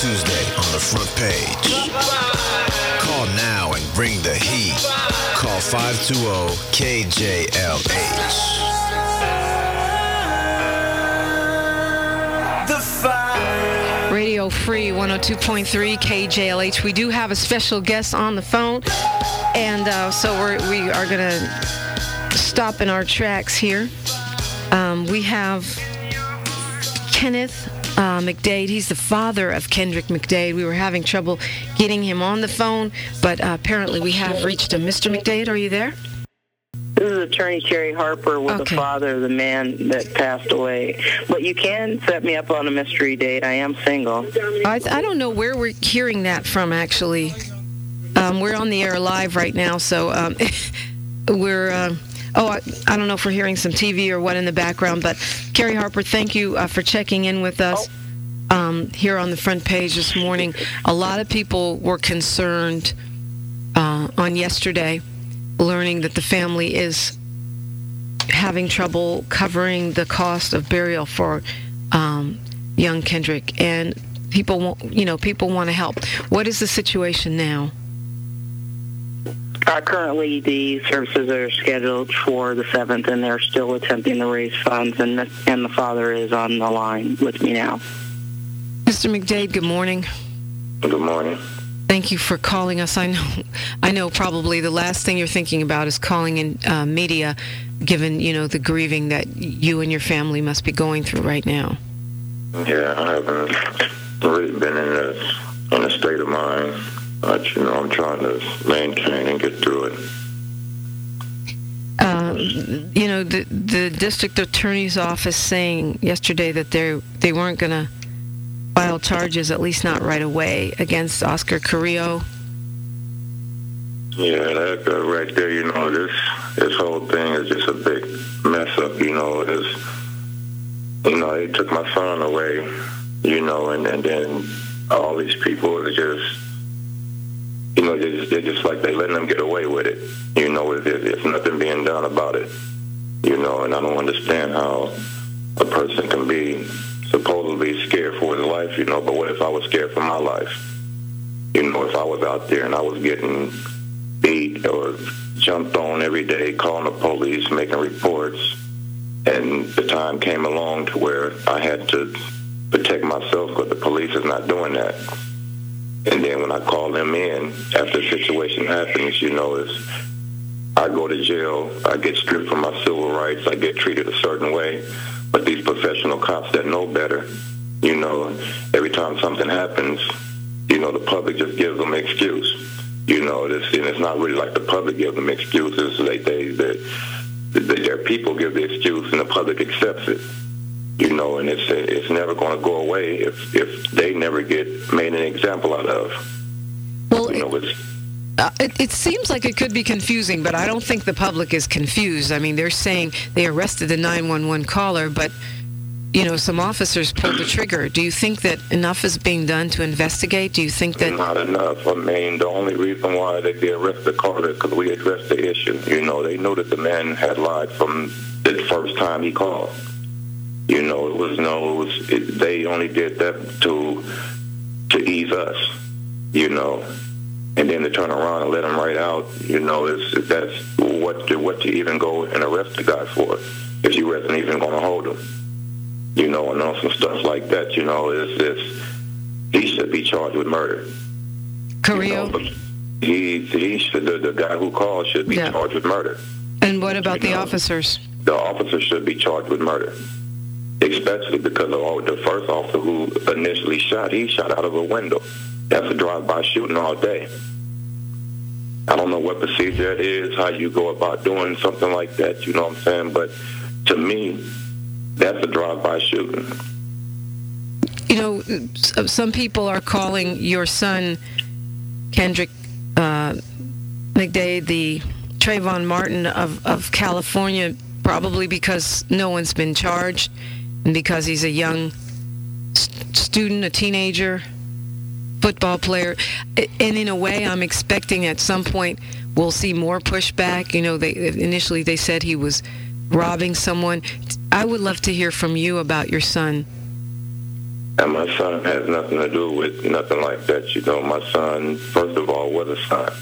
Tuesday on the front page. Call now and bring the heat. Call 520 KJLH. Radio Free 102.3 KJLH. We do have a special guest on the phone, and uh, so we're, we are going to stop in our tracks here. Um, we have Kenneth uh, McDade. He's the father of Kendrick McDade. We were having trouble getting him on the phone, but uh, apparently we have reached him. Mr. McDade, are you there? This is Attorney Caree Harper with Okay. the father of the man that passed away. But you can set me up on a mystery date. I am single. I, I don't know where we're hearing that from, actually. Um, we're on the air live right now, so um, we're. Uh, oh, I, I don't know if we're hearing some TV or what in the background, but Caree Harper, thank you uh, for checking in with us um, here on the front page this morning. A lot of people were concerned uh, on yesterday, learning that the family is having trouble covering the cost of burial for um, young Kendrick, and people want, you know, people want to help. What is the situation now? Uh, currently, the services are scheduled for the 7th, and they're still attempting to raise funds, and the, and the father is on the line with me now. Mr. McDade, good morning. Good morning. Thank you for calling us. I know, I know. Probably the last thing you're thinking about is calling in uh, media, given you know the grieving that you and your family must be going through right now. Yeah, I haven't really been in a in a state of mind, but you know, I'm trying to maintain and get through it. Uh, you know, the the district attorney's office saying yesterday that they they weren't going to file charges, at least not right away, against Oscar Carrillo. Yeah, that uh, right there, you know, this this whole thing is just a big mess up. You know, it's you know they took my son away, you know, and and then all these people are just. You know, they're just, they're just like they letting them get away with it. You know, it, it's nothing being done about it. You know, and I don't understand how a person can be supposedly scared for his life. You know, but what if I was scared for my life? You know, if I was out there and I was getting beat or jumped on every day, calling the police, making reports, and the time came along to where I had to protect myself because the police is not doing that. And then when I call them in after the situation happens, you know, it's I go to jail, I get stripped from my civil rights, I get treated a certain way. But these professional cops that know better, you know, every time something happens, you know, the public just gives them an excuse. You know, this, and it's not really like the public gives them excuses. They, they, they, their people give the excuse, and the public accepts it. You know, and it's it's never going to go away if if they never get made an example out of. Well, You know, it's Uh, it, it seems like it could be confusing, but I don't think the public is confused. I mean, they're saying they arrested the 911 caller, but you know, some officers pulled the trigger. Do you think that enough is being done to investigate? Do you think that not enough. I mean, the only reason why they did arrest the caller is because we addressed the issue. You know, they knew that the man had lied from the first time he called. You know, it was no. It was, it, they only did that to to ease us. You know, and then to turn around and let him right out. You know, is that's what to, what to even go and arrest the guy for if you wasn't even going to hold him. You know, and on some stuff like that. You know, is this he should be charged with murder. You know, he he should the, the guy who called should be Yeah. charged with murder. and what about the know, officers? The officer should be charged with murder, especially because of the first officer who initially shot, he shot out of a window. That's a drive-by shooting all day. I don't know what procedure it is, how you go about doing something like that. You know what I'm saying? But to me, that's a drive-by shooting. You know, some people are calling your son, Kendrick uh, the Trayvon Martin of, of California, probably because no one's been charged because he's a young st- student, a teenager, football player. And in a way, I'm expecting at some point we'll see more pushback. You know, they initially they said he was robbing someone. I would love to hear from you about your son. And my son has nothing to do with nothing like that. You know, my son, first of all, was a son.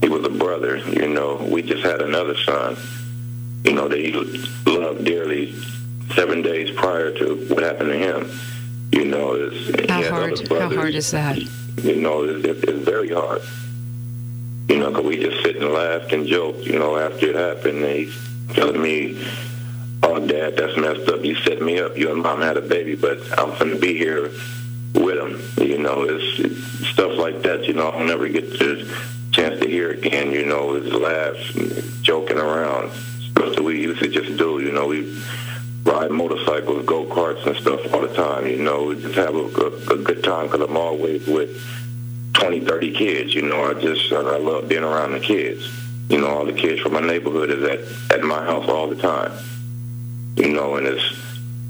He was a brother. You know, we just had another son. You know, that he loved dearly. Seven days prior to what happened to him. You know, it's, how hard? How hard is that? You know, it's, it's very hard. You know, because we just sit and laughed and joked. You know, after it happened, and he's telling me oh, Dad, that's messed up. You set me up. You and Mom had a baby, but I'm going to be here with him. You know, it's, it's stuff like that. You know, I'll never get the chance to hear again. You know, his laughs, joking around, stuff that we used to just do. You know, we ride motorcycles, go karts, and stuff all the time. You know, just have a, a, a good time because I'm always with 20, 30 kids. You know, I just I love being around the kids. You know, all the kids from my neighborhood is at at my house all the time you know, and it's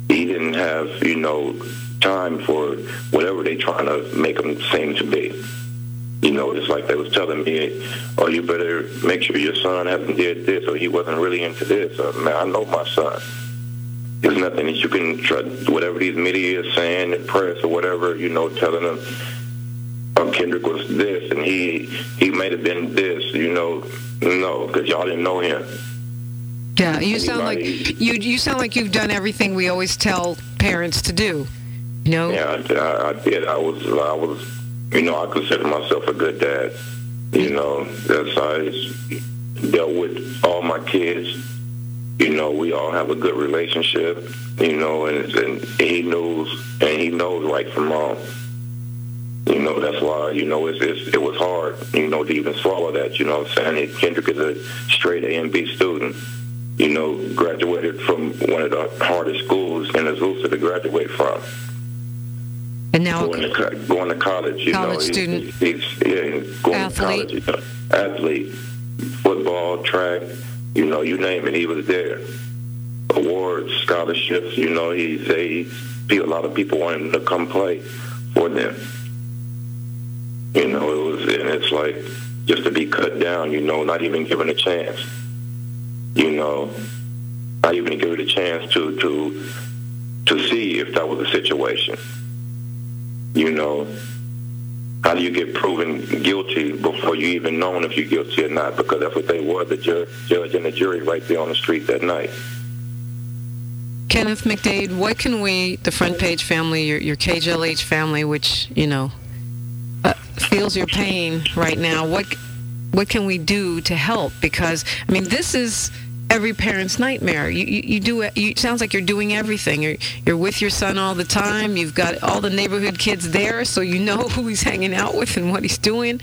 he didn't have you know time for whatever they trying to make him seem to be. You know, it's like they was telling me, "Oh, you better make sure your son hasn't did this, or he wasn't really into this." Or, Man, I know my son. There's nothing that you can trust. Whatever these media is saying, the press or whatever, you know, telling them, "Oh, Kendrick was this, and he he might have been this." You know, no, because y'all didn't know him. Yeah, you sound like you you sound like you've done everything we always tell parents to do. You know? Yeah, I, I did. I was I was you know I consider myself a good dad. You know, that's I dealt with all my kids. You know, we all have a good relationship. You know, and, and he knows and he knows right from wrong. You know, that's why, you know, it's, it's, it was hard, you know, to even swallow that, you know what I'm saying? Kendrick is a straight A and B student you know, graduated from one of the hardest schools in Azusa to graduate from. And now going to, going to college, you college know, student, he's, he's yeah, going athlete. to college, you know, athlete, football, track, you know, you name it, he was there. Awards, scholarships, you know, he's a, he, a lot of people wanted to come play for them. You know, it was, and it's like just to be cut down, you know, not even given a chance you know, not even give it a chance to to to see if that was a situation. You know, how do you get proven guilty before you even known if you're guilty or not? Because that's what they were, the ju- judge and the jury right there on the street that night. Kenneth McDade, what can we, the front page family, your, your KJLH family, which, you know, uh, feels your pain right now, what what can we do to help? Because I mean, this is every parent's nightmare. You, you, you do it. Sounds like you're doing everything. You're you're with your son all the time. You've got all the neighborhood kids there, so you know who he's hanging out with and what he's doing.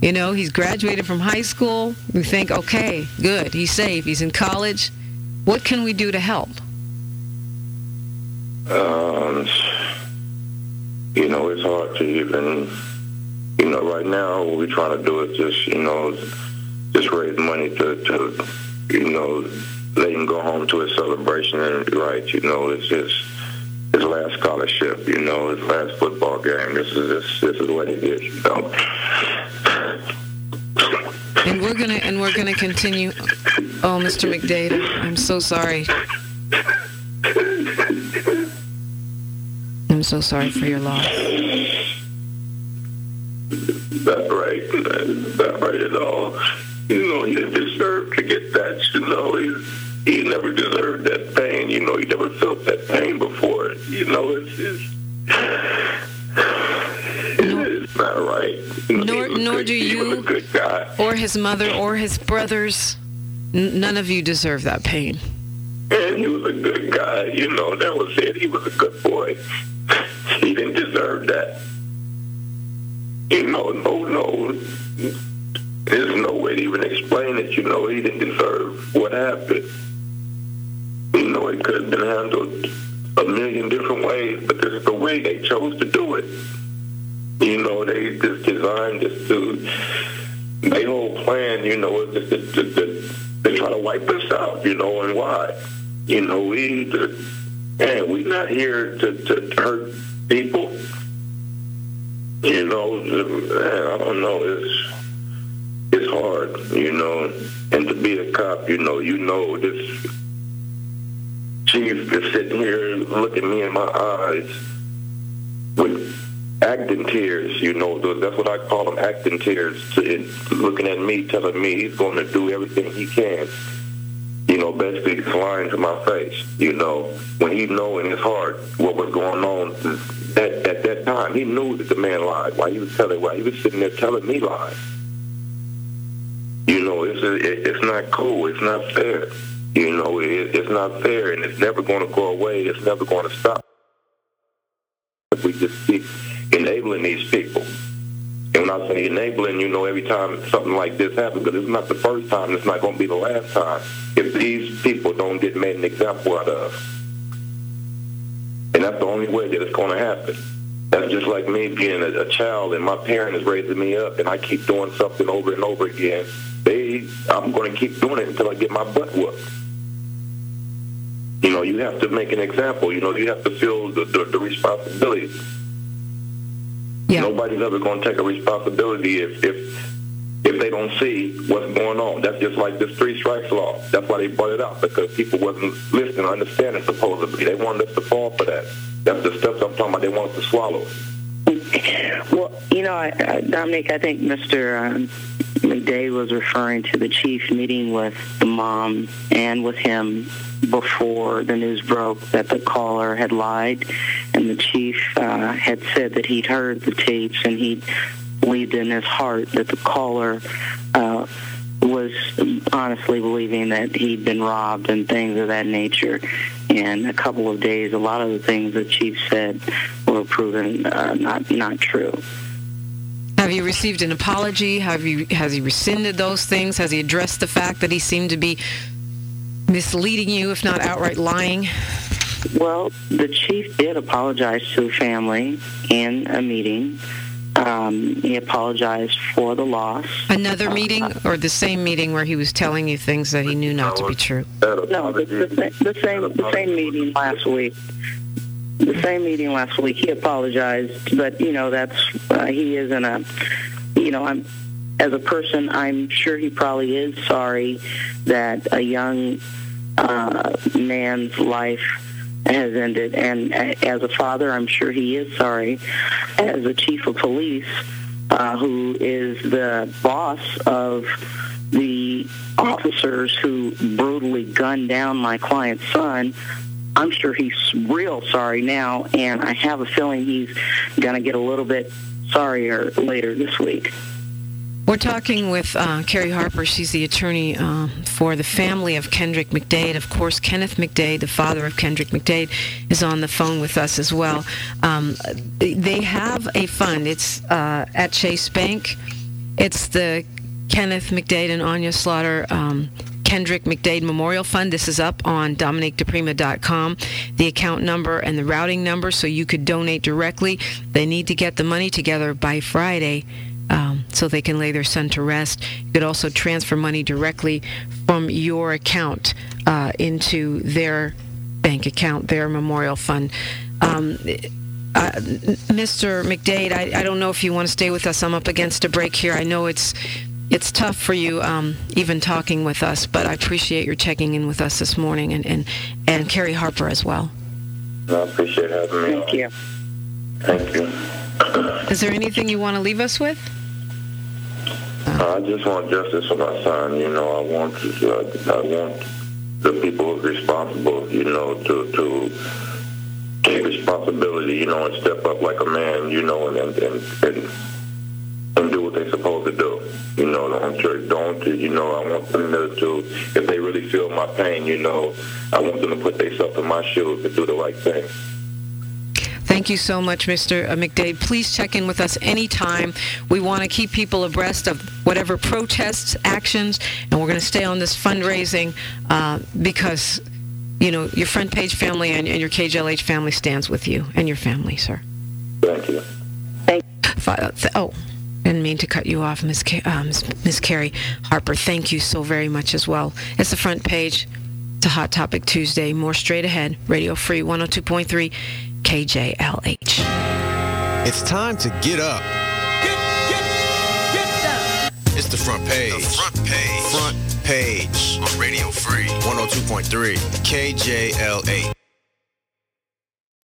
You know, he's graduated from high school. You think, okay, good, he's safe. He's in college. What can we do to help? Um, you know, it's hard to even you know, right now what we're trying to do is just, you know, just raise money to, to you know, let him go home to his celebration and right, you know, it's just his last scholarship, you know, his last football game. This is this, this is what it is, you know. And we're gonna and we're gonna continue. Oh, Mr. McDade, I'm so sorry. I'm so sorry for your loss. Not right. Not right at all. You know, he didn't deserve to get that. You know, he, never deserved that pain. You know, he never felt that pain before. You know, it's just. It's not right. nor, nor good, do you, or his mother, or his brothers. N- none of you deserve that pain. And he was a good guy. You know, that was it. He was a good boy. He didn't deserve that. You know, no, no. There's no way to even explain it. You know, he didn't deserve what happened. Know, it could have been handled a million different ways, but this is the way they chose to do it. You know, they just designed this to, their whole plan, you know, is to, to, to, to try to wipe us out, you know, and why? You know, we, man, we're not here to, to hurt people. You know, man, I don't know. It's it's hard, you know. And to be a cop, you know, you know this chief is sitting here looking me in my eyes, with acting tears, you know, that's what I call them, acting tears, looking at me, telling me he's going to do everything he can. You know, basically lying to my face, you know, when he know in his heart what was going on at, at that time. He knew that the man lied. Why he was telling, why he was sitting there telling me lies. You know, it's it's not cool. It's not fair. You know, it, it's not fair, and it's never going to go away. It's never going to stop. We just keep enabling these people. And when I say enabling, you know, every time something like this happens, because it's not the first time, it's not going to be the last time, if these people don't get made an example out of. And that's the only way that it's going to happen. That's just like me being a, a child and my parent is raising me up and I keep doing something over and over again. They, I'm going to keep doing it until I get my butt whooped. You know, you have to make an example. You know, you have to feel the, the, the responsibility. Yeah. Nobody's ever going to take a responsibility if, if if they don't see what's going on. That's just like this three strikes law. That's why they brought it out because people wasn't listening, understanding supposedly. They wanted us to fall for that. That's the stuff I'm talking about. They want us to swallow. Well, you know, I, Dominique, I think Mr. Um, McDade was referring to the chief meeting with the mom and with him before the news broke that the caller had lied, and the chief uh, had said that he'd heard the tapes and he believed in his heart that the caller uh, was honestly believing that he'd been robbed and things of that nature. In a couple of days, a lot of the things the chief said were proven uh, not not true. Have you received an apology? Have you has he rescinded those things? Has he addressed the fact that he seemed to be misleading you, if not outright lying? Well, the chief did apologize to the family in a meeting. Um, he apologized for the loss. Another meeting, or the same meeting where he was telling you things that he knew not to be true? No, the, the, the same the same meeting last week. The same meeting last week. He apologized, but you know that's uh, he isn't a. You know, I'm as a person, I'm sure he probably is sorry that a young uh, man's life has ended. And as a father, I'm sure he is sorry. As a chief of police, uh, who is the boss of the officers who brutally gunned down my client's son, I'm sure he's real sorry now, and I have a feeling he's going to get a little bit sorrier later this week. We're talking with uh, Caree Harper. She's the attorney uh, for the family of Kendrick McDade. Of course, Kenneth McDade, the father of Kendrick McDade, is on the phone with us as well. Um, they have a fund. It's uh, at Chase Bank. It's the Kenneth McDade and Anya Slaughter um, Kendrick McDade Memorial Fund. This is up on DominiqueDiPrima.com. The account number and the routing number so you could donate directly. They need to get the money together by Friday um, so they can lay their son to rest. You could also transfer money directly from your account uh, into their bank account, their memorial fund. Um, uh, Mr. McDade, I, I, don't know if you want to stay with us. I'm up against a break here. I know it's it's tough for you um, even talking with us, but I appreciate your checking in with us this morning, and and, and Caree Harper as well. I appreciate having me. Thank you. Thank you. Is there anything you want to leave us with? I just want justice for my son. You know, I want uh, I want the people responsible. You know, to to take responsibility. You know, and step up like a man. You know, and and and, and You know, don't don't you know? I want them to, to if they really feel my pain. You know, I want them to put themselves in my shoes and do the right thing. Thank you so much, Mr. Uh, McDade. Please check in with us anytime. We want to keep people abreast of whatever protests, actions, and we're going to stay on this fundraising uh, because, you know, your front page family and, and, your KJLH family stands with you and your family, sir. Thank you. Thank uh, Oh. Didn't mean to cut you off, Miss um, Miss Caree Harper. Thank you so very much as well. It's the front page. It's a Hot Topic Tuesday. More straight ahead. Radio Free 102.3 KJLH. It's time to get up. Get, get, get it's the front page. The front page. Front page on Radio Free 102.3 KJLH.